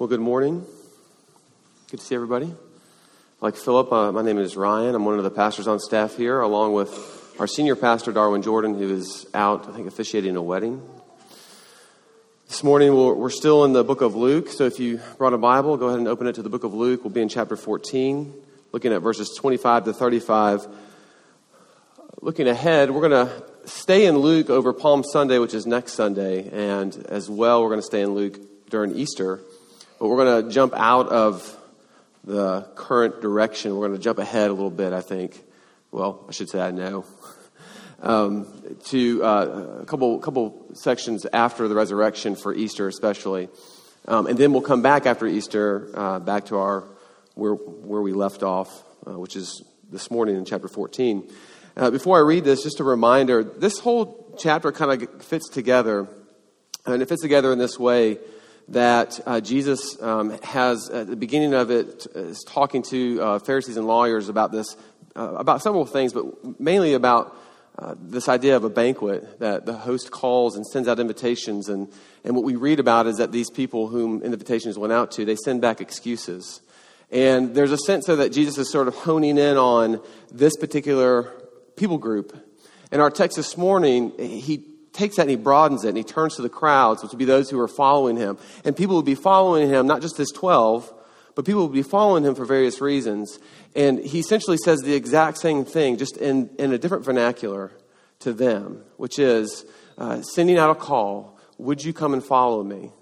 Well, good morning. Good to see everybody. Like Philip, uh, my name is Ryan. I'm one of the pastors on staff here, along with our senior pastor, Darwin Jordan, who is out, I think, officiating a wedding. This morning, we're, we're still in the book of Luke. So if you brought a Bible, go ahead and open it to the book of Luke. We'll be in chapter 14, looking at verses 25 to 35. Looking ahead, we're going to stay in Luke over Palm Sunday, which is next Sunday, and as well, we're going to stay in Luke during Easter. But we're going to jump out of the current direction. We're going to jump ahead a little bit, I think. Well, I should say I know. Um, to uh, a couple, couple sections after the resurrection for Easter, especially. Um, and then we'll come back after Easter, uh, back to our where, where we left off, uh, which is this morning in chapter 14. Uh, before I read this, just a reminder this whole chapter kind of fits together, and it fits together in this way that uh, Jesus um, has at the beginning of it is talking to uh, Pharisees and lawyers about this, uh, about several things, but mainly about uh, this idea of a banquet that the host calls and sends out invitations. And, and what we read about is that these people whom invitations went out to, they send back excuses. And there's a sense so that Jesus is sort of honing in on this particular people group. In our text this morning, he takes that and he broadens it and he turns to the crowds, which would be those who are following him. And people would be following him, not just his 12, but people would be following him for various reasons. And he essentially says the exact same thing, just in, in a different vernacular to them, which is uh, sending out a call Would you come and follow me?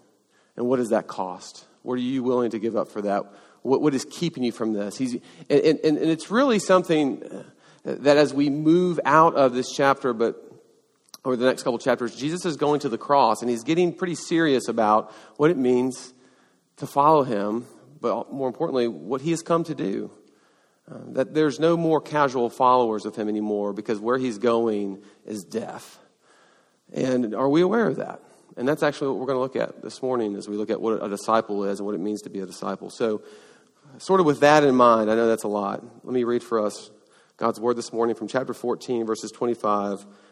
And what does that cost? What are you willing to give up for that? What, what is keeping you from this? He's, and, and, and it's really something that as we move out of this chapter, but over the next couple chapters, Jesus is going to the cross and he's getting pretty serious about what it means to follow him, but more importantly, what he has come to do. Uh, that there's no more casual followers of him anymore because where he's going is death. And are we aware of that? And that's actually what we're going to look at this morning as we look at what a disciple is and what it means to be a disciple. So, sort of with that in mind, I know that's a lot. Let me read for us God's word this morning from chapter 14, verses 25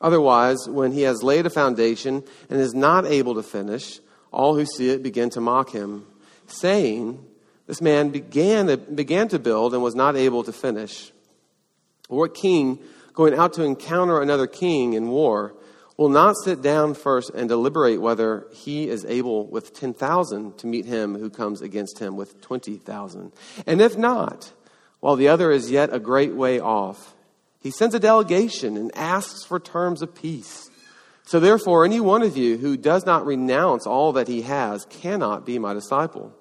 Otherwise, when he has laid a foundation and is not able to finish, all who see it begin to mock him, saying, This man began, began to build and was not able to finish. what king, going out to encounter another king in war, will not sit down first and deliberate whether he is able with 10,000 to meet him who comes against him with 20,000? And if not, while the other is yet a great way off, he sends a delegation and asks for terms of peace. So therefore, any one of you who does not renounce all that he has cannot be my disciple.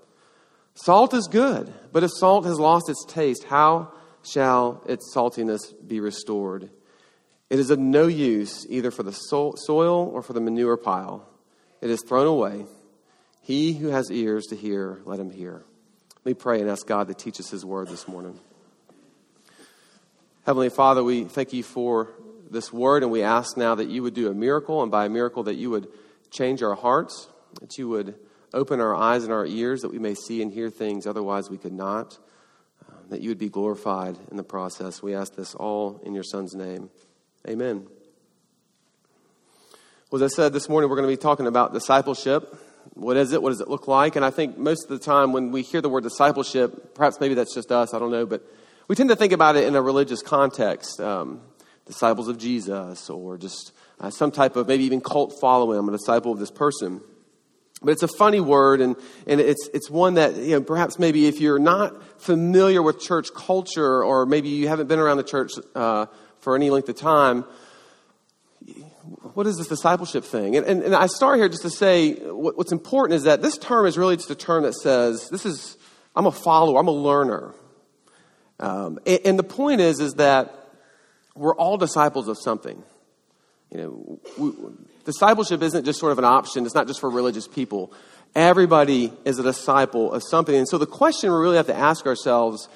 Salt is good, but if salt has lost its taste, how shall its saltiness be restored? It is of no use either for the soil or for the manure pile. It is thrown away. He who has ears to hear, let him hear. Let me pray and ask God to teach us his word this morning. Heavenly Father, we thank you for this word, and we ask now that you would do a miracle, and by a miracle, that you would change our hearts, that you would open our eyes and our ears, that we may see and hear things otherwise we could not, uh, that you would be glorified in the process. We ask this all in your Son's name. Amen. Well, as I said this morning, we're going to be talking about discipleship. What is it? What does it look like? And I think most of the time when we hear the word discipleship, perhaps maybe that's just us, I don't know, but we tend to think about it in a religious context. Um, disciples of Jesus, or just uh, some type of maybe even cult following. I'm a disciple of this person. But it's a funny word, and, and it's, it's one that, you know, perhaps maybe if you're not familiar with church culture, or maybe you haven't been around the church uh, for any length of time, what is this discipleship thing? And, and, and I start here just to say what, what's important is that this term is really just a term that says, this is, I'm a follower, I'm a learner. Um, and, and the point is, is that we're all disciples of something. You know, we, discipleship isn't just sort of an option. It's not just for religious people. Everybody is a disciple of something. And so the question we really have to ask ourselves,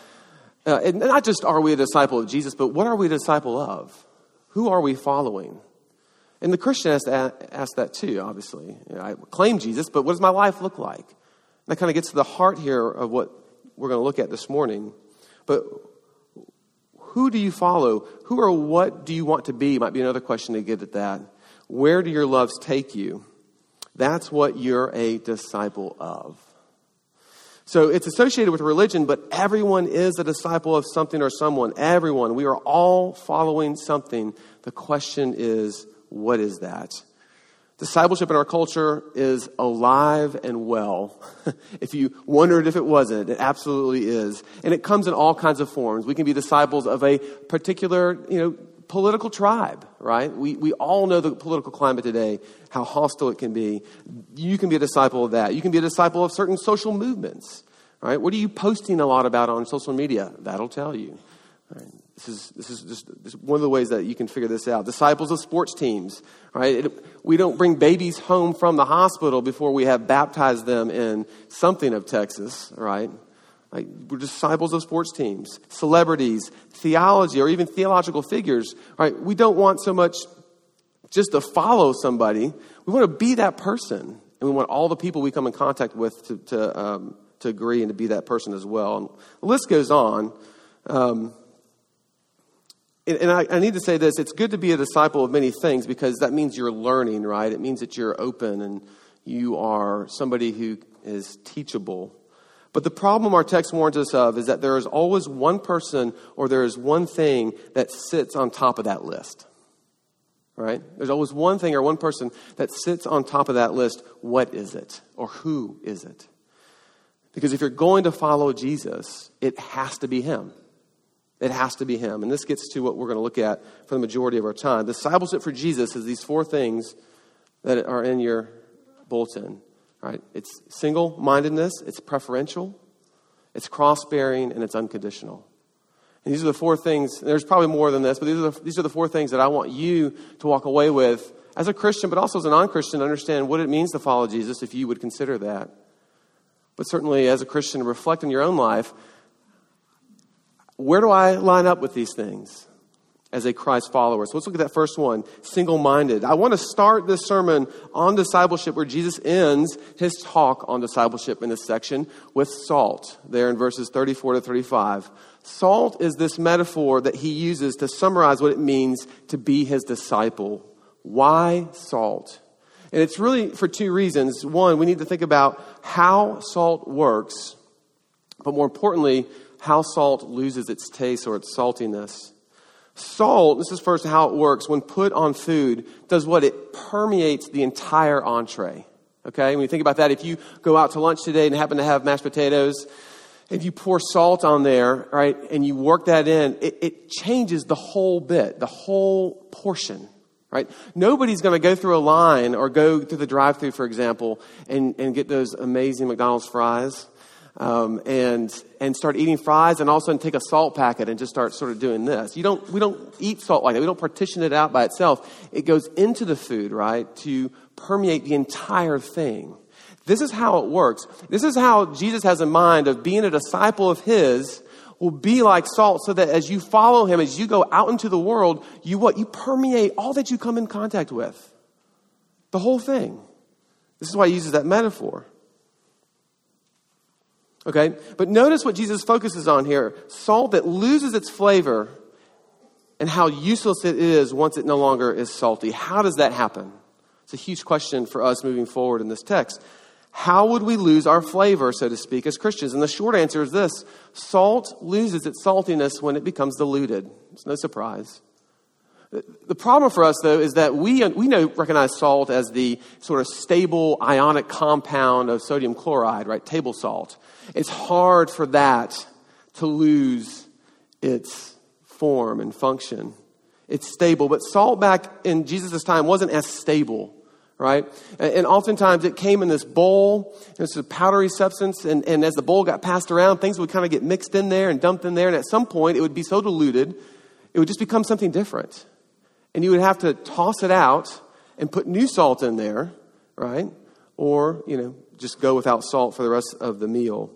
uh, and not just are we a disciple of Jesus, but what are we a disciple of? Who are we following? And the Christian has to ask that too, obviously. You know, I claim Jesus, but what does my life look like? And that kind of gets to the heart here of what we're going to look at this morning. But who do you follow? Who or what do you want to be? Might be another question to get at that. Where do your loves take you? That's what you're a disciple of. So it's associated with religion, but everyone is a disciple of something or someone. Everyone. We are all following something. The question is, what is that? Discipleship in our culture is alive and well. if you wondered if it wasn't, it absolutely is. And it comes in all kinds of forms. We can be disciples of a particular, you know, political tribe, right? We, we all know the political climate today, how hostile it can be. You can be a disciple of that. You can be a disciple of certain social movements, right? What are you posting a lot about on social media? That'll tell you. Right? This is, this is just one of the ways that you can figure this out. Disciples of sports teams, right? It, we don't bring babies home from the hospital before we have baptized them in something of Texas, right? Like we're disciples of sports teams, celebrities, theology, or even theological figures. Right? We don't want so much just to follow somebody. We want to be that person, and we want all the people we come in contact with to to, um, to agree and to be that person as well. And the list goes on. Um, and I, I, need to say this it's good to be a disciple of many things because that means you're learning, right? It means that you're open and you are somebody who is teachable. But the problem our text warns us of is that there is always one person or there is one thing that sits on top of that list. Right? There's always one thing or one person that sits on top of that list. What is it? Or who is it? Because if you're going to follow Jesus, it has to be Him. It has to be Him. And this gets to what we're going to look at for the majority of our time. Discipleship for Jesus is these four things that are in your bulletin. Right? It's single mindedness, it's preferential, it's cross bearing, and it's unconditional. And these are the four things, there's probably more than this, but these are, the, these are the four things that I want you to walk away with as a Christian, but also as a non Christian, understand what it means to follow Jesus if you would consider that. But certainly, as a Christian, reflect on your own life. Where do I line up with these things? as a Christ follower. So let's look at that first one single minded. I want to start this sermon on discipleship where Jesus ends his talk on discipleship in this section with salt, there in verses 34 to 35. Salt is this metaphor that he uses to summarize what it means to be his disciple. Why salt? And it's really for two reasons. One, we need to think about how salt works, but more importantly, how salt loses its taste or its saltiness. Salt, this is first how it works, when put on food, does what? It permeates the entire entree. Okay? When you think about that, if you go out to lunch today and happen to have mashed potatoes, if you pour salt on there, right, and you work that in, it, it changes the whole bit, the whole portion, right? Nobody's going to go through a line or go through the drive through, for example, and, and get those amazing McDonald's fries um, and and start eating fries, and all of a sudden take a salt packet and just start sort of doing this. You don't we don't eat salt like that. We don't partition it out by itself. It goes into the food, right, to permeate the entire thing. This is how it works. This is how Jesus has in mind of being a disciple of His will be like salt so that as you follow him, as you go out into the world, you what? You permeate all that you come in contact with. The whole thing. This is why he uses that metaphor. Okay? But notice what Jesus focuses on here salt that loses its flavor and how useless it is once it no longer is salty. How does that happen? It's a huge question for us moving forward in this text. How would we lose our flavor, so to speak, as Christians? And the short answer is this salt loses its saltiness when it becomes diluted. It's no surprise. The problem for us, though, is that we, we know, recognize salt as the sort of stable ionic compound of sodium chloride, right? Table salt. It's hard for that to lose its form and function. It's stable, but salt back in Jesus' time wasn't as stable, right? And oftentimes it came in this bowl, it's a powdery substance, and, and as the bowl got passed around, things would kind of get mixed in there and dumped in there, and at some point it would be so diluted, it would just become something different and you would have to toss it out and put new salt in there, right? Or, you know, just go without salt for the rest of the meal.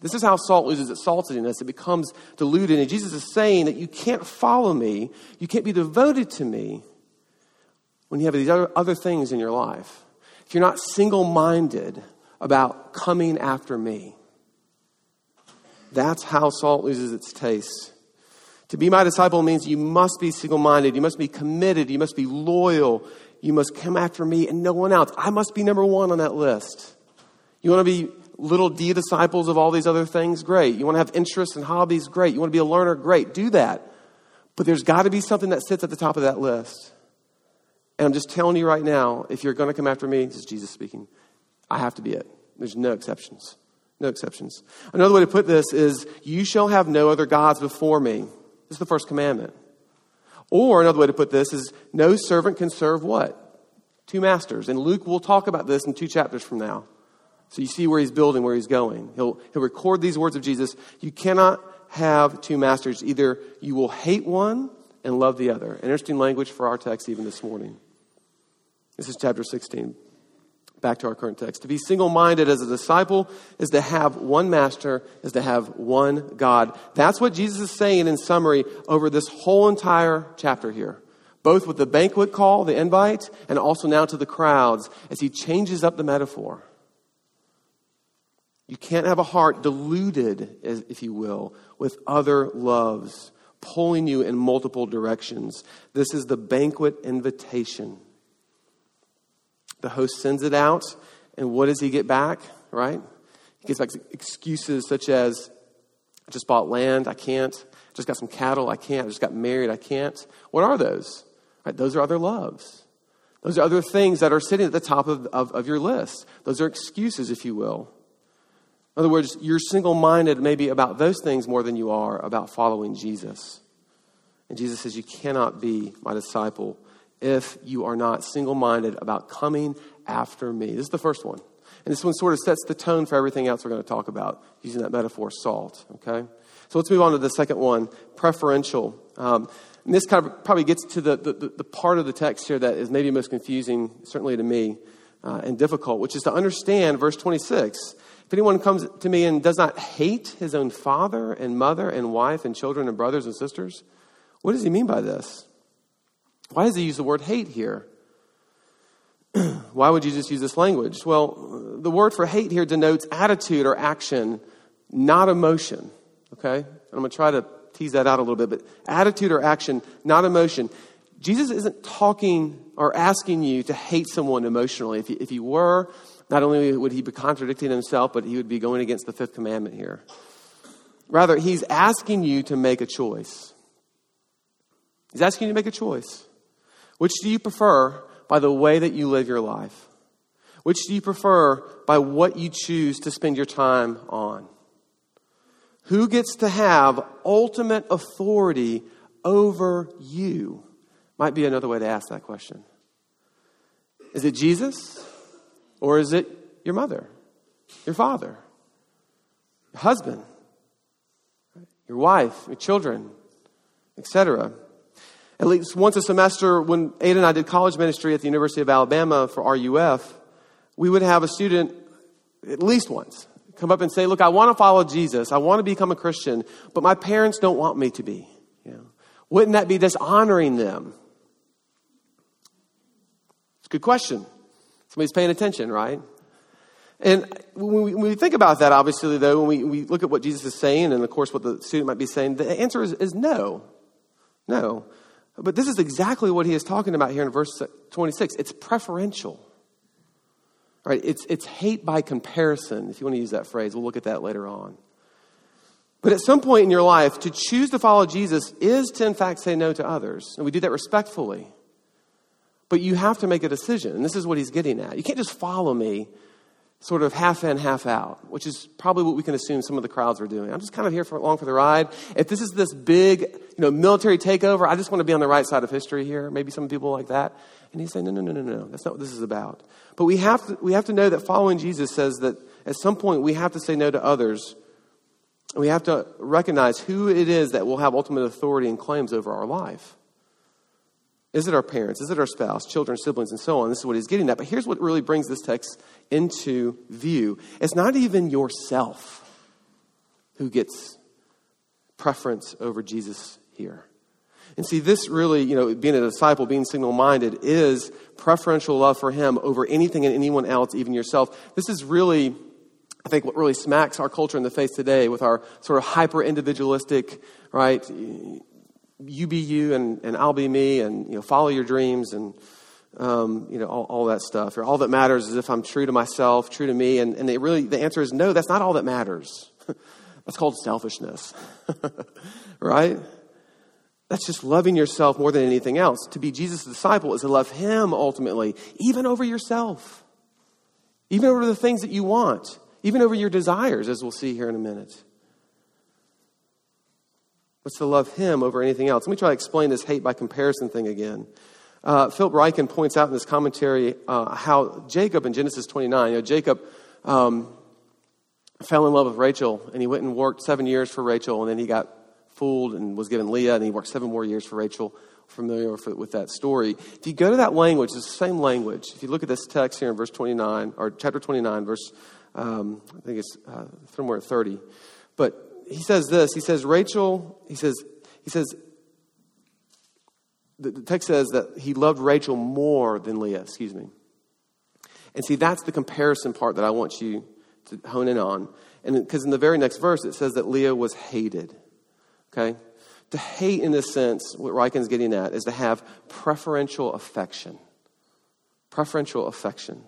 This is how salt loses its saltiness. It becomes diluted. And Jesus is saying that you can't follow me, you can't be devoted to me when you have these other, other things in your life. If you're not single minded about coming after me, that's how salt loses its taste. To be my disciple means you must be single minded, you must be committed, you must be loyal, you must come after me and no one else. I must be number one on that list. You want to be little d disciples of all these other things? Great. You want to have interests and hobbies? Great. You want to be a learner? Great. Do that. But there's got to be something that sits at the top of that list. And I'm just telling you right now, if you're going to come after me, this is Jesus speaking, I have to be it. There's no exceptions. No exceptions. Another way to put this is, you shall have no other gods before me. This is the first commandment. Or another way to put this is, no servant can serve what? Two masters. And Luke will talk about this in two chapters from now. So you see where he's building, where he's going. He'll, he'll record these words of Jesus. You cannot have two masters. Either you will hate one and love the other. Interesting language for our text even this morning. This is chapter 16. Back to our current text. To be single minded as a disciple is to have one master, is to have one God. That's what Jesus is saying in summary over this whole entire chapter here. Both with the banquet call, the invite, and also now to the crowds as he changes up the metaphor. You can't have a heart deluded, if you will, with other loves, pulling you in multiple directions. This is the banquet invitation. The host sends it out, and what does he get back, right? He gets back excuses such as, I just bought land, I can't. I just got some cattle, I can't. I just got married, I can't. What are those? Right, those are other loves. Those are other things that are sitting at the top of, of, of your list. Those are excuses, if you will. In other words, you're single minded maybe about those things more than you are about following Jesus. And Jesus says, You cannot be my disciple if you are not single minded about coming after me. This is the first one. And this one sort of sets the tone for everything else we're going to talk about using that metaphor, salt. Okay? So let's move on to the second one preferential. Um, and this kind of probably gets to the, the, the, part of the text here that is maybe most confusing, certainly to me, uh, and difficult, which is to understand verse 26 if anyone comes to me and does not hate his own father and mother and wife and children and brothers and sisters, what does he mean by this? Why does he use the word hate here? Why would you just use this language? Well, the word for hate here denotes attitude or action, not emotion. Okay? And I'm going to try to tease that out a little bit, but attitude or action, not emotion. Jesus isn't talking or asking you to hate someone emotionally. If he, if he were, not only would he be contradicting himself, but he would be going against the fifth commandment here. Rather, he's asking you to make a choice. He's asking you to make a choice. Which do you prefer by the way that you live your life? Which do you prefer by what you choose to spend your time on? Who gets to have ultimate authority over you? Might be another way to ask that question. Is it Jesus? Or is it your mother, your father, your husband, your wife, your children, etc.? At least once a semester, when Ada and I did college ministry at the University of Alabama for RUF, we would have a student at least once come up and say, Look, I want to follow Jesus. I want to become a Christian, but my parents don't want me to be. You know, wouldn't that be dishonoring them? It's a good question. Somebody's paying attention, right? And when we, think about that, obviously, though, when we, we look at what Jesus is saying and, of course, what the student might be saying, the answer is, is no. No. But this is exactly what he is talking about here in verse 26. It's preferential. Right? It's, it's hate by comparison, if you want to use that phrase. We'll look at that later on. But at some point in your life, to choose to follow Jesus is to, in fact, say no to others. And we do that respectfully. But you have to make a decision. And this is what he's getting at. You can't just follow me sort of half in, half out, which is probably what we can assume some of the crowds were doing. I'm just kind of here for along for the ride. If this is this big, you know, military takeover, I just want to be on the right side of history here. Maybe some people like that. And he's saying, no, no, no, no, no. That's not what this is about. But we have to, we have to know that following Jesus says that at some point we have to say no to others. We have to recognize who it is that will have ultimate authority and claims over our life. Is it our parents? Is it our spouse, children, siblings, and so on? This is what he's getting at. But here's what really brings this text into view it's not even yourself who gets preference over Jesus here. And see, this really, you know, being a disciple, being single minded, is preferential love for Him over anything and anyone else, even yourself. This is really, I think, what really smacks our culture in the face today with our sort of hyper individualistic, right? You be you and, and I'll be me and, you know, follow your dreams and, um, you know, all, all, that stuff. Or all that matters is if I'm true to myself, true to me. And, and they really, the answer is no, that's not all that matters. that's called selfishness, right? That's just loving yourself more than anything else. To be Jesus' disciple is to love Him ultimately, even over yourself, even over the things that you want, even over your desires, as we'll see here in a minute. What's to love Him over anything else? Let me try to explain this hate by comparison thing again. Uh, Philip Ryken points out in this commentary uh, how Jacob in Genesis 29, you know, Jacob um, fell in love with Rachel and he went and worked seven years for Rachel and then he got fooled and was given Leah, and he worked seven more years for Rachel. Familiar with that story. If you go to that language, it's the same language. If you look at this text here in verse 29, or chapter 29, verse, um, I think it's uh, somewhere 30. But he says this. He says, Rachel, he says, he says, the, text says that he loved Rachel more than Leah, excuse me. And see, that's the comparison part that I want you to hone in on. And because in the very next verse, it says that Leah was hated. Okay? To hate, in this sense, what Ryken's getting at, is to have preferential affection. Preferential affection.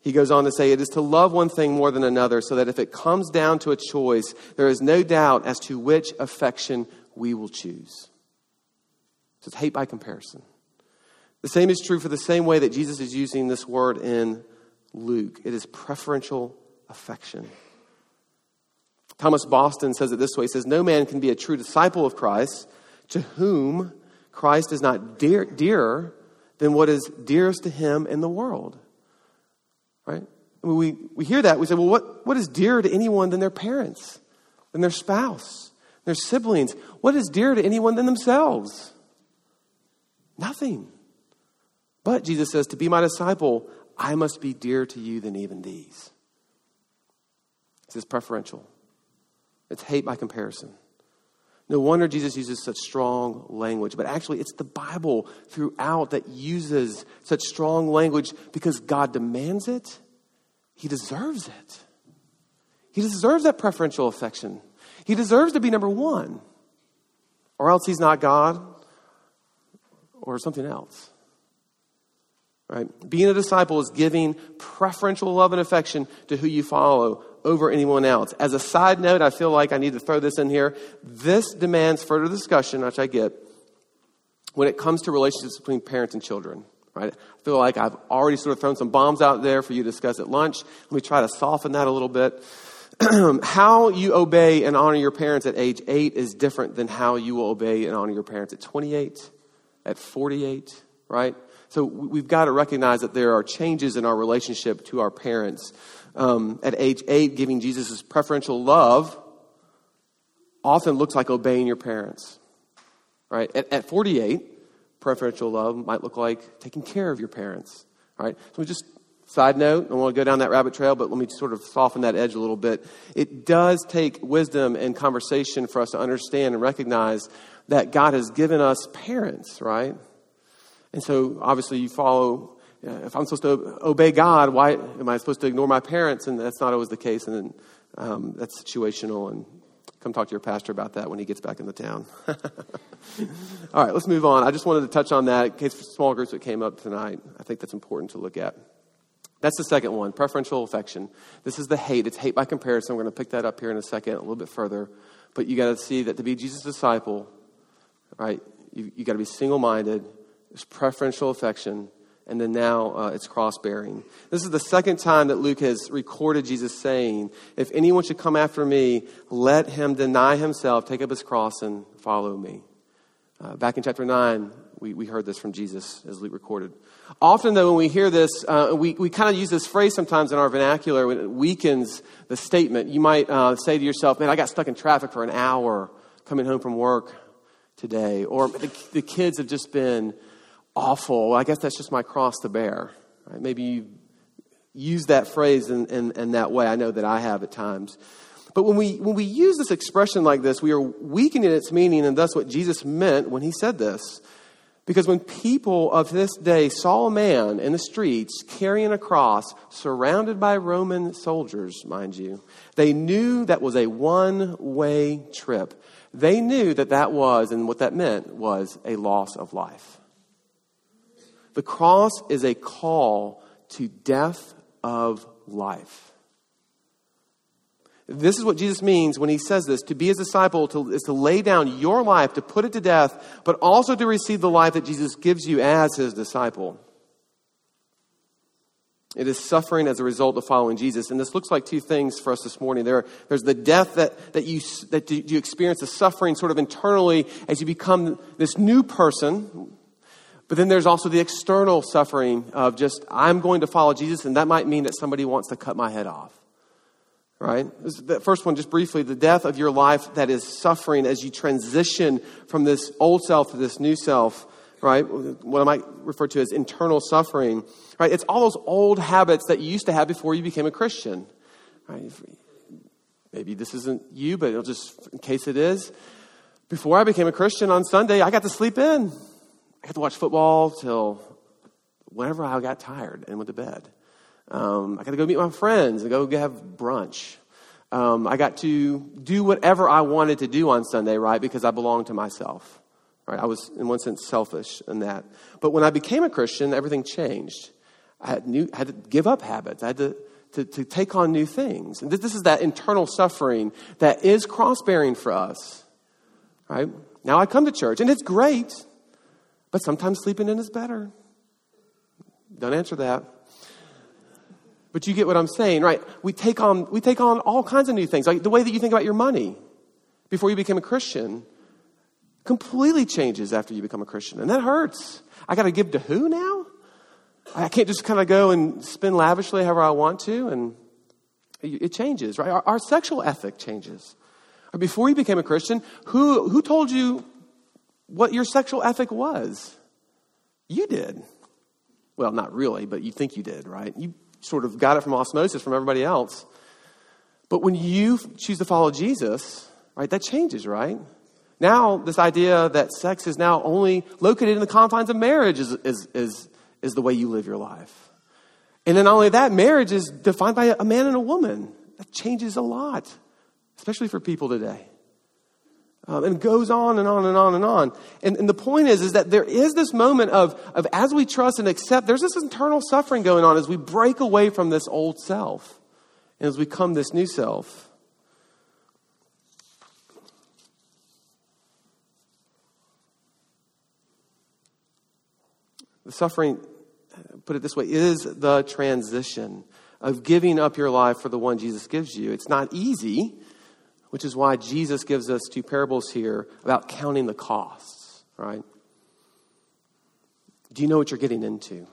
He goes on to say, it is to love one thing more than another, so that if it comes down to a choice, there is no doubt as to which affection we will choose. It's hate by comparison. The same is true for the same way that Jesus is using this word in Luke. It is preferential affection. Thomas Boston says it this way He says, No man can be a true disciple of Christ to whom Christ is not dear, dearer than what is dearest to him in the world. Right? We, we hear that, we say, well, what, what is dearer to anyone than their parents, than their spouse, their siblings? What is dearer to anyone than themselves? Nothing. But Jesus says, to be my disciple, I must be dearer to you than even these. This is preferential. It's hate by comparison. No wonder Jesus uses such strong language, but actually, it's the Bible throughout that uses such strong language because God demands it. He deserves it. He deserves that preferential affection. He deserves to be number one, or else he's not God or something else. Right? Being a disciple is giving preferential love and affection to who you follow over anyone else. As a side note, I feel like I need to throw this in here. This demands further discussion, which I get, when it comes to relationships between parents and children. Right? I feel like I've already sort of thrown some bombs out there for you to discuss at lunch. Let me try to soften that a little bit. how you obey and honor your parents at age 8 is different than how you will obey and honor your parents at 28, at 48, right? So we've got to recognize that there are changes in our relationship to our parents um, at age eight, giving Jesus' preferential love often looks like obeying your parents. Right? At, at 48, preferential love might look like taking care of your parents. Right? So we just Side note, I want to go down that rabbit trail, but let me sort of soften that edge a little bit. It does take wisdom and conversation for us to understand and recognize that God has given us parents, right? And so obviously you follow if I'm supposed to obey God, why am I supposed to ignore my parents? And that's not always the case. And then um, that's situational. And come talk to your pastor about that when he gets back in the town. All right, let's move on. I just wanted to touch on that in case for small groups that came up tonight. I think that's important to look at. That's the second one, preferential affection. This is the hate. It's hate by comparison. We're going to pick that up here in a second, a little bit further. But you got to see that to be Jesus' disciple, right, you, you got to be single minded. There's preferential affection and then now uh, it's cross bearing. This is the second time that Luke has recorded Jesus saying, If anyone should come after me, let him deny himself, take up his cross, and follow me. Uh, back in chapter 9, we, we heard this from Jesus as Luke recorded. Often, though, when we hear this, uh, we, we kind of use this phrase sometimes in our vernacular when it weakens the statement. You might uh, say to yourself, Man, I got stuck in traffic for an hour coming home from work today. Or the, the kids have just been awful. I guess that's just my cross to bear. Right? Maybe you use that phrase in, in, in that way. I know that I have at times. But when we, when we use this expression like this, we are weakening its meaning, and thus what Jesus meant when he said this. Because when people of this day saw a man in the streets carrying a cross, surrounded by Roman soldiers, mind you, they knew that was a one way trip. They knew that that was, and what that meant was a loss of life. The cross is a call to death of life. This is what Jesus means when he says this. To be his disciple to, is to lay down your life, to put it to death, but also to receive the life that Jesus gives you as his disciple. It is suffering as a result of following Jesus. And this looks like two things for us this morning. There, there's the death that, that, you, that you experience, the suffering sort of internally as you become this new person. But then there's also the external suffering of just, I'm going to follow Jesus, and that might mean that somebody wants to cut my head off right? The first one, just briefly, the death of your life that is suffering as you transition from this old self to this new self, right? What I might refer to as internal suffering, right? It's all those old habits that you used to have before you became a Christian, right? Maybe this isn't you, but just, in case it is, before I became a Christian on Sunday, I got to sleep in. I got to watch football till whenever I got tired and went to bed. Um, I got to go meet my friends and go have brunch. Um, I got to do whatever I wanted to do on Sunday, right? Because I belonged to myself. Right? I was, in one sense, selfish in that. But when I became a Christian, everything changed. I had, new, had to give up habits. I had to, to, to take on new things. And this is that internal suffering that is cross bearing for us. Right? Now I come to church, and it's great, but sometimes sleeping in is better. Don't answer that. But you get what I'm saying, right? We take on, we take on all kinds of new things. Like the way that you think about your money before you became a Christian completely changes after you become a Christian. And that hurts. I got to give to who now? I can't just kind of go and spend lavishly however I want to. And it changes, right? Our, our sexual ethic changes. Before you became a Christian, who, who told you what your sexual ethic was? You did. Well, not really, but you think you did, right? You sort of got it from osmosis from everybody else. But when you choose to follow Jesus, right, that changes, right? Now, this idea that sex is now only located in the confines of marriage is, is, is, is the way you live your life. And then not only that, marriage is defined by a man and a woman. That changes a lot, especially for people today. Um, and goes on and on and on and on. And, and the point is, is that there is this moment of, of as we trust and accept, there's this internal suffering going on as we break away from this old self and as we come this new self. The suffering, put it this way, is the transition of giving up your life for the one Jesus gives you. It's not easy which is why Jesus gives us two parables here about counting the costs, right? Do you know what you're getting into?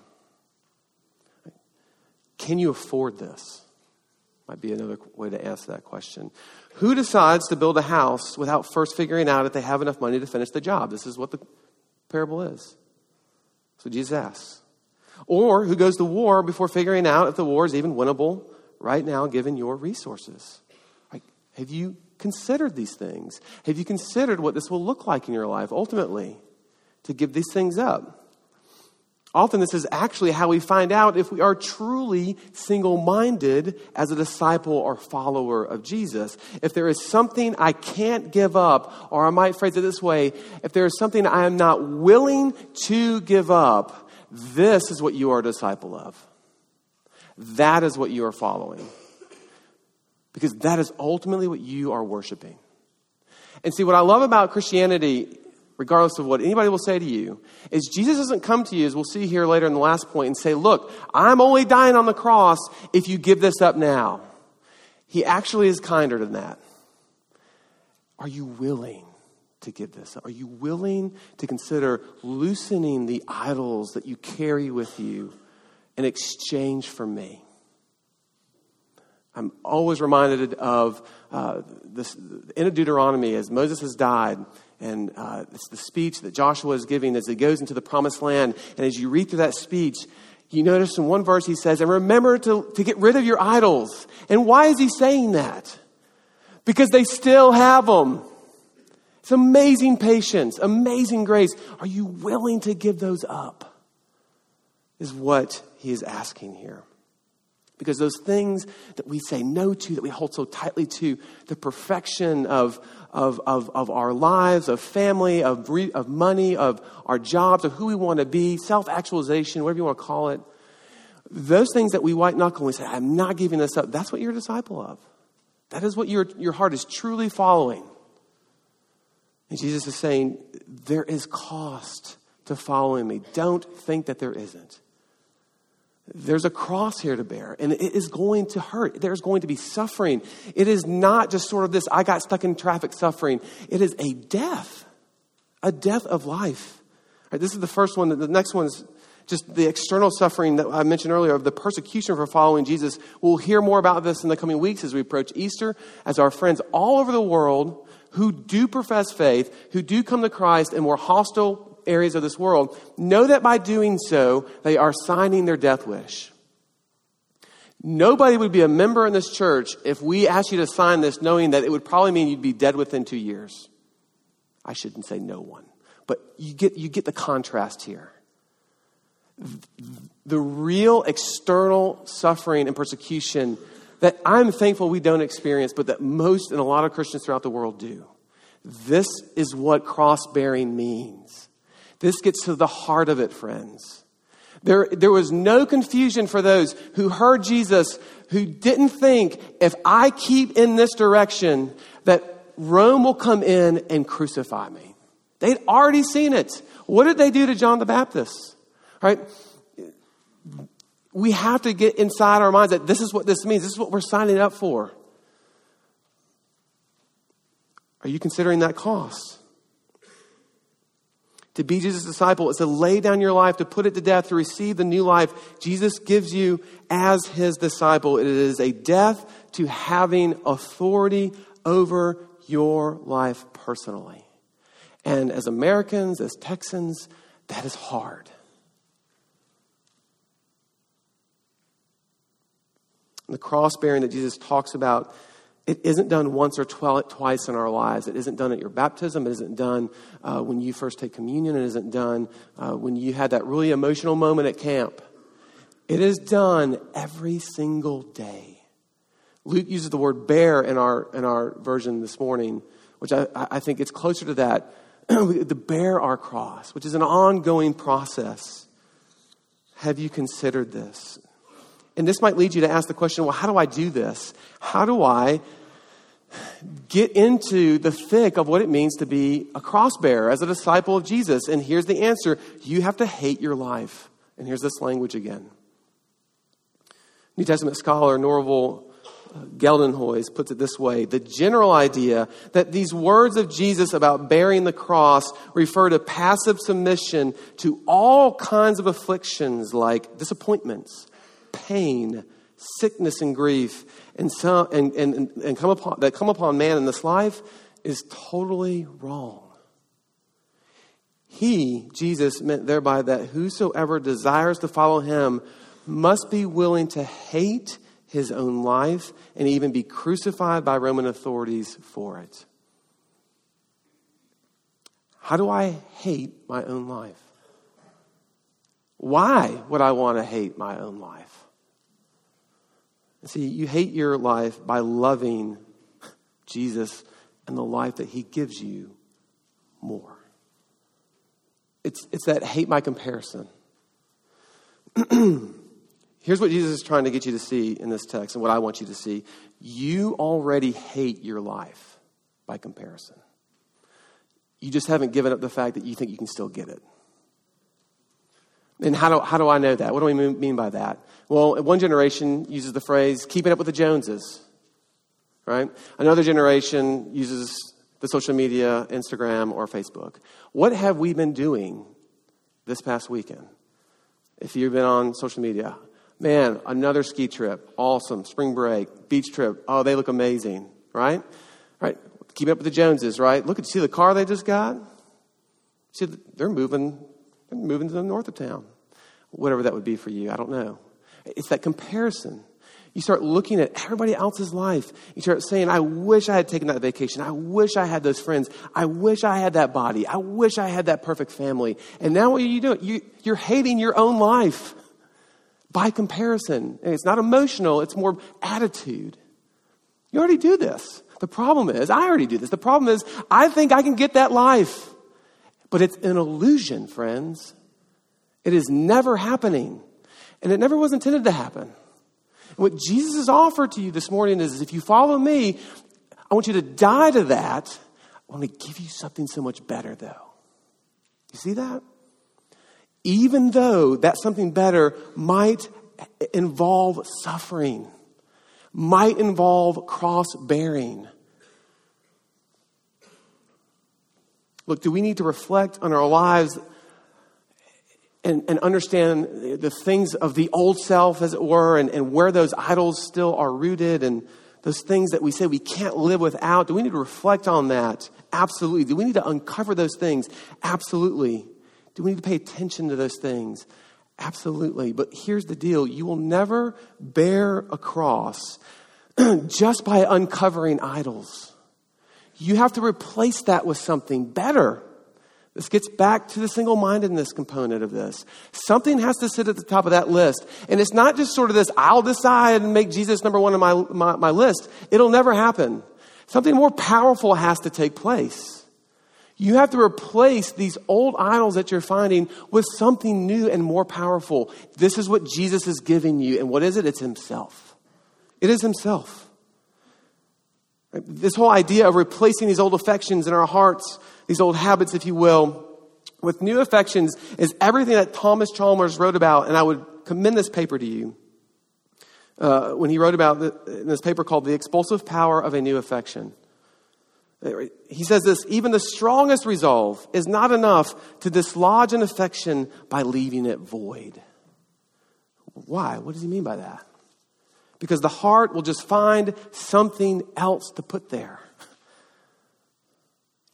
Can you afford this? Might be another way to ask that question. Who decides to build a house without first figuring out if they have enough money to finish the job? This is what the parable is. So Jesus asks. Or who goes to war before figuring out if the war is even winnable right now given your resources? Like, have you considered these things? Have you considered what this will look like in your life ultimately to give these things up? Often, this is actually how we find out if we are truly single minded as a disciple or follower of Jesus. If there is something I can't give up, or I might phrase it this way if there is something I am not willing to give up, this is what you are a disciple of. That is what you are following because that is ultimately what you are worshiping. And see, what I love about Christianity, regardless of what anybody will say to you, is Jesus doesn't come to you, as we'll see here later in the last point, and say, Look, I'm only dying on the cross if you give this up now. He actually is kinder than that. Are you willing to give this up? Are you willing to consider loosening the idols that you carry with you in exchange for me? I'm always reminded of uh, this in Deuteronomy as Moses has died, and uh, it's the speech that Joshua is giving as he goes into the promised land. And as you read through that speech, you notice in one verse he says, And remember to, to get rid of your idols. And why is he saying that? Because they still have them. It's amazing patience, amazing grace. Are you willing to give those up? Is what he is asking here. Because those things that we say no to, that we hold so tightly to, the perfection of, of, of, of our lives, of family, of, of money, of our jobs, of who we want to be, self actualization, whatever you want to call it, those things that we white knuckle and we say, I'm not giving this up, that's what you're a disciple of. That is what your, your heart is truly following. And Jesus is saying, there is cost to following me. Don't think that there isn't. There's a cross here to bear, and it is going to hurt. There's going to be suffering. It is not just sort of this, I got stuck in traffic suffering. It is a death, a death of life. This is the first one. The next one is just the external suffering that I mentioned earlier of the persecution for following Jesus. We'll hear more about this in the coming weeks as we approach Easter, as our friends all over the world who do profess faith, who do come to Christ in more hostile areas of this world, know that by doing so, they are signing their death wish. Nobody would be a member in this church if we asked you to sign this knowing that it would probably mean you'd be dead within two years. I shouldn't say no one, but you get, you get the contrast here. The real external suffering and persecution that I'm thankful we don't experience, but that most and a lot of Christians throughout the world do. This is what cross bearing means. This gets to the heart of it, friends. There, there was no confusion for those who heard Jesus who didn't think, if I keep in this direction, that Rome will come in and crucify me. They'd already seen it. What did they do to John the Baptist? Right? We have to get inside our minds that this is what this means. This is what we're signing up for. Are you considering that cost? To be Jesus' disciple is to lay down your life, to put it to death, to receive the new life Jesus gives you as his disciple. It is a death to having authority over your life personally. And as Americans, as Texans, that is hard. The cross bearing that Jesus talks about it isn't done once or twice in our lives. It isn't done at your baptism. It isn't done uh, when you first take communion. It isn't done uh, when you had that really emotional moment at camp. It is done every single day. Luke uses the word bear in our, in our version this morning, which I, I think it's closer to that. the bear our cross, which is an ongoing process. Have you considered this? And this might lead you to ask the question well, how do I do this? How do I get into the thick of what it means to be a cross bearer as a disciple of Jesus? And here's the answer you have to hate your life. And here's this language again. New Testament scholar Norval Geldenhuys puts it this way the general idea that these words of Jesus about bearing the cross refer to passive submission to all kinds of afflictions like disappointments, pain, sickness, and grief, and, some, and, and, and come upon, that come upon man in this life is totally wrong. He, Jesus, meant thereby that whosoever desires to follow him must be willing to hate his own life and even be crucified by Roman authorities for it. How do I hate my own life? Why would I want to hate my own life? See, you hate your life by loving Jesus and the life that he gives you more. It's, it's that hate my comparison. Here's what Jesus is trying to get you to see in this text and what I want you to see. You already hate your life by comparison. You just haven't given up the fact that you think you can still get it. And how do, how do I know that? What do we mean by that? Well, one generation uses the phrase, keeping up with the Joneses, right? Another generation uses the social media, Instagram, or Facebook. What have we been doing this past weekend? If you've been on social media, Man, another ski trip. Awesome. Spring break, beach trip. Oh, they look amazing, right? Right? Keep up with the Joneses, right? Look at see the car they just got? See, they're moving, moving to the north of town. Whatever that would be for you, I don't know. It's that comparison. You start looking at everybody else's life. You start saying, I wish I had taken that vacation. I wish I had those friends. I wish I had that body. I wish I had that perfect family. And now what are you doing? You, you're hating your own life by comparison. And it's not emotional, it's more attitude. You already do this. The problem is, I already do this. The problem is, I think I can get that life. But it's an illusion, friends. It is never happening. And it never was intended to happen. What Jesus has offered to you this morning is if you follow me, I want you to die to that. I want to give you something so much better, though. You see that? Even though that something better might involve suffering, might involve cross bearing. Look, do we need to reflect on our lives and, and understand the things of the old self, as it were, and, and where those idols still are rooted and those things that we say we can't live without? Do we need to reflect on that? Absolutely. Do we need to uncover those things? Absolutely. Do we need to pay attention to those things? Absolutely. But here's the deal you will never bear a cross just by uncovering idols. You have to replace that with something better. This gets back to the single mindedness component of this. Something has to sit at the top of that list. And it's not just sort of this, I'll decide and make Jesus number one on my, my, my list. It'll never happen. Something more powerful has to take place. You have to replace these old idols that you're finding with something new and more powerful. This is what Jesus is giving you. And what is it? It's Himself. It is Himself. This whole idea of replacing these old affections in our hearts these old habits, if you will, with new affections is everything that Thomas Chalmers wrote about, and I would commend this paper to you. Uh, when he wrote about the, this paper called The Expulsive Power of a New Affection. He says this even the strongest resolve is not enough to dislodge an affection by leaving it void. Why? What does he mean by that? Because the heart will just find something else to put there.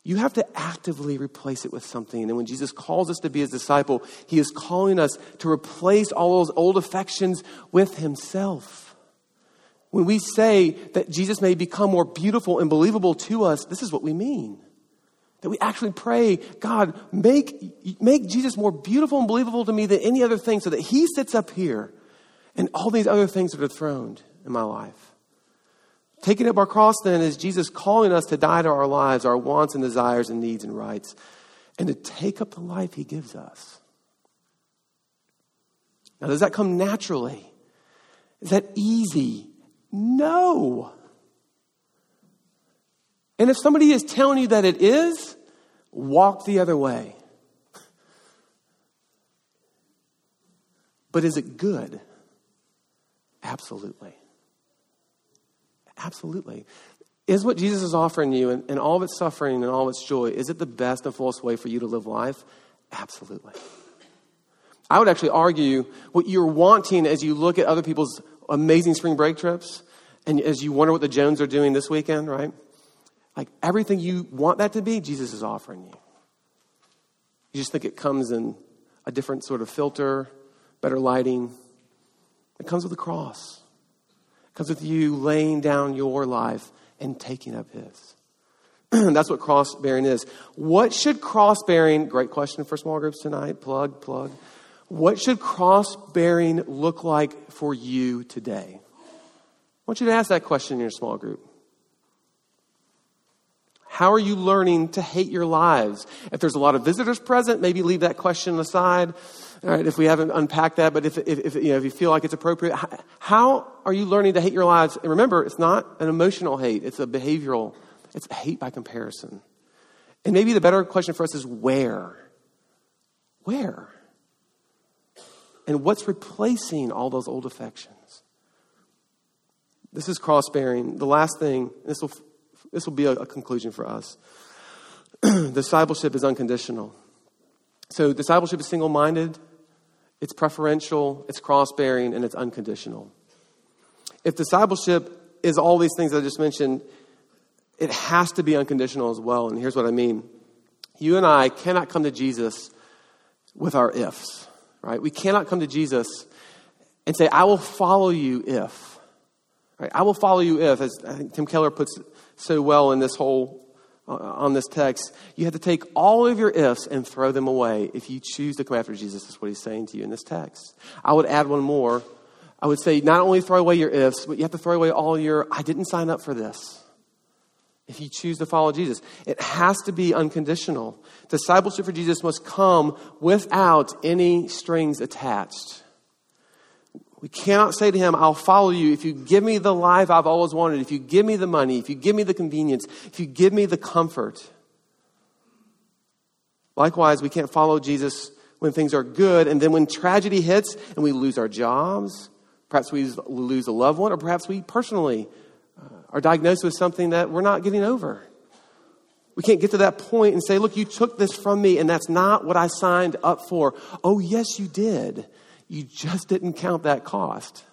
You have to actively replace it with something. And when Jesus calls us to be his disciple, he is calling us to replace all those old affections with himself. When we say that Jesus may become more beautiful and believable to us, this is what we mean. That we actually pray, God, make, make Jesus more beautiful and believable to me than any other thing so that he sits up here and all these other things that are dethroned in my life. Taking up our cross then is Jesus calling us to die to our lives, our wants and desires and needs and rights, and to take up the life he gives us. Now, does that come naturally? Is that easy? No. And if somebody is telling you that it is, walk the other way. But is it good? Absolutely. Absolutely. Is what Jesus is offering you and, and all of its suffering and all of its joy, is it the best and fullest way for you to live life? Absolutely. I would actually argue what you're wanting as you look at other people's amazing spring break trips and as you wonder what the Jones are doing this weekend, right? Like everything you want that to be, Jesus is offering you. You just think it comes in a different sort of filter, better lighting. It comes with a cross It comes with you laying down your life and taking up his. That's what cross bearing is. What should cross bearing, great question for small groups tonight, plug, plug. What should cross bearing look like for you today? I want you to ask that question in your small group. How are you learning to hate your lives? If there's a lot of visitors present, maybe leave that question aside. All right, if we haven't unpacked that, but if, if, if, you know, if you feel like it's appropriate, how are you learning to hate your lives? And remember, it's not an emotional hate, it's a behavioral, it's hate by comparison. And maybe the better question for us is where? Where? And what's replacing all those old affections? This is cross bearing. The last thing, this will, this will be a, a conclusion for us. Discipleship is unconditional. So, discipleship is single minded. It's preferential, it's cross bearing, and it's unconditional. If discipleship is all these things I just mentioned, it has to be unconditional as well. And here's what I mean you and I cannot come to Jesus with our ifs, right? We cannot come to Jesus and say, I will follow you if. Right? I will follow you if, as I think Tim Keller puts so well in this whole Uh, on this text, you have to take all of your ifs and throw them away if you choose to come after Jesus. Is what he's saying to you in this text. I would add one more. I would say not only throw away your ifs, but you have to throw away all your I didn't sign up for this. If you choose to follow Jesus, it has to be unconditional. Discipleship for Jesus must come without any strings attached. We cannot say to him, I'll follow you if you give me the life I've always wanted, if you give me the money, if you give me the convenience, if you give me the comfort. Likewise, we can't follow Jesus when things are good, and then when tragedy hits and we lose our jobs, perhaps we lose a loved one, or perhaps we personally uh, are diagnosed with something that we're not getting over. We can't get to that point and say, Look, you took this from me, and that's not what I signed up for. Oh, yes, you did. You just didn't count that cost.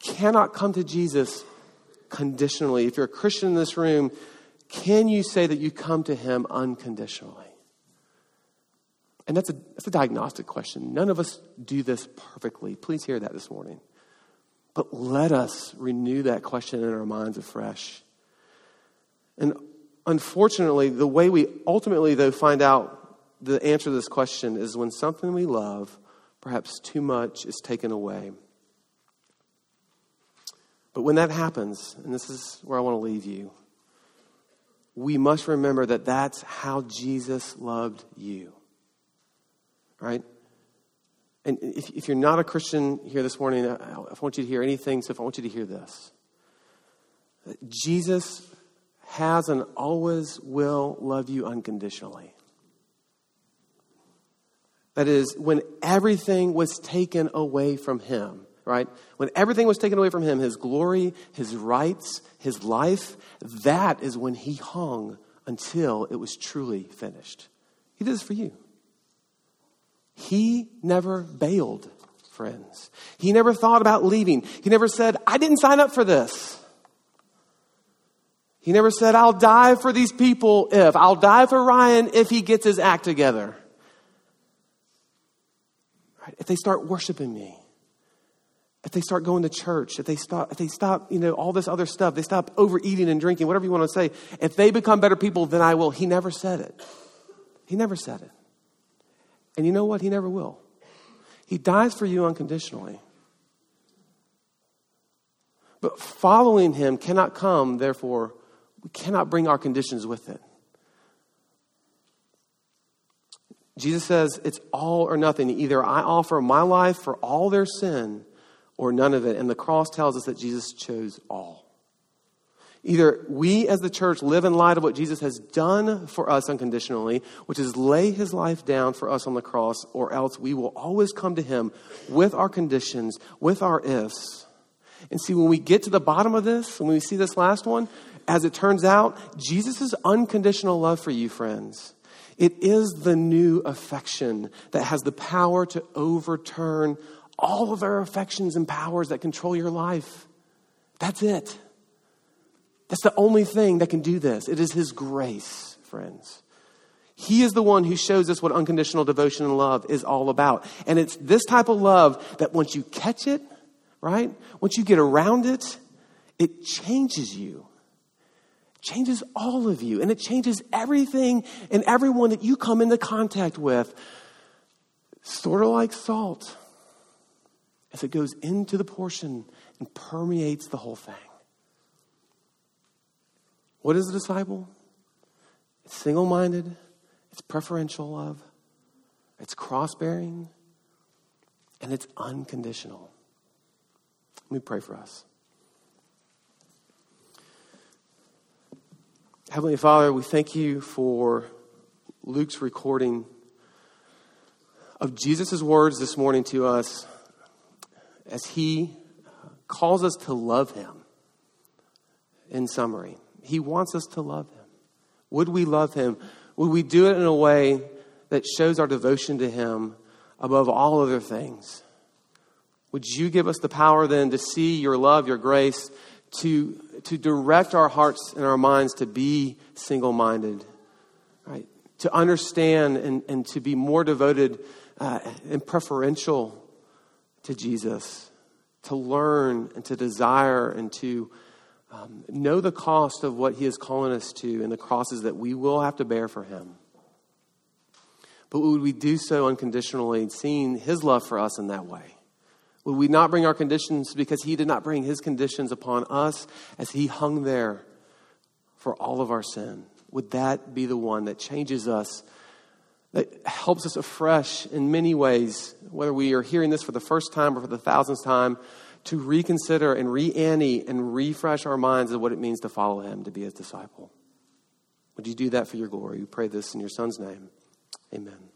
Cannot come to Jesus conditionally. If you're a Christian in this room, can you say that you come to him unconditionally? And that's a, that's a diagnostic question. None of us do this perfectly. Please hear that this morning. But let us renew that question in our minds afresh. And unfortunately, the way we ultimately, though, find out the answer to this question is when something we love, perhaps too much, is taken away. But when that happens, and this is where I want to leave you, we must remember that that's how Jesus loved you. Right? And if, if you're not a Christian here this morning, I, I want you to hear anything, so if I want you to hear this. Jesus has and always will love you unconditionally. That is, when everything was taken away from him, right? When everything was taken away from him, his glory, his rights, his life, that is when he hung until it was truly finished. He did this for you. He never bailed, friends. He never thought about leaving. He never said, I didn't sign up for this. He never said, I'll die for these people if. I'll die for Ryan if he gets his act together. Right? If they start worshiping me, if they start going to church, if they stop, if they stop, you know, all this other stuff, they stop overeating and drinking, whatever you want to say, if they become better people, then I will. He never said it. He never said it. And you know what? He never will. He dies for you unconditionally. But following him cannot come, therefore, we cannot bring our conditions with it. Jesus says it's all or nothing. Either I offer my life for all their sin or none of it. And the cross tells us that Jesus chose all. Either we as the church live in light of what Jesus has done for us unconditionally, which is lay his life down for us on the cross, or else we will always come to him with our conditions, with our ifs. And see, when we get to the bottom of this, when we see this last one, as it turns out, Jesus' unconditional love for you, friends, it is the new affection that has the power to overturn all of our affections and powers that control your life. That's it. That's the only thing that can do this. It is His grace, friends. He is the one who shows us what unconditional devotion and love is all about. And it's this type of love that once you catch it, right? Once you get around it, it changes you changes all of you and it changes everything and everyone that you come into contact with. Sort of like salt as it goes into the portion and permeates the whole thing. What is a disciple? It's single minded, it's preferential love, it's cross bearing, and it's unconditional. Let me pray for us. Heavenly Father, we thank you for Luke's recording of Jesus' words this morning to us as he calls us to love him. In summary, he wants us to love him. Would we love him? Would we do it in a way that shows our devotion to Him above all other things. Would you give us the power then to see your love, your grace, to, to direct our hearts and our minds to be single minded, right? To understand and, and to be more devoted uh, and preferential to Jesus, to learn and to desire and to um, know the cost of what He is calling us to and the crosses that we will have to bear for Him. But would we do so unconditionally, seeing His love for us in that way? Would we not bring our conditions because He did not bring His conditions upon us as He hung there for all of our sin? Would that be the one that changes us, that helps us afresh in many ways, whether we are hearing this for the first time or for the thousandth time, to reconsider and re ante and refresh our minds of what it means to follow Him, to be His disciple? Would you do that for your glory? We pray this in your Son's name. Amen.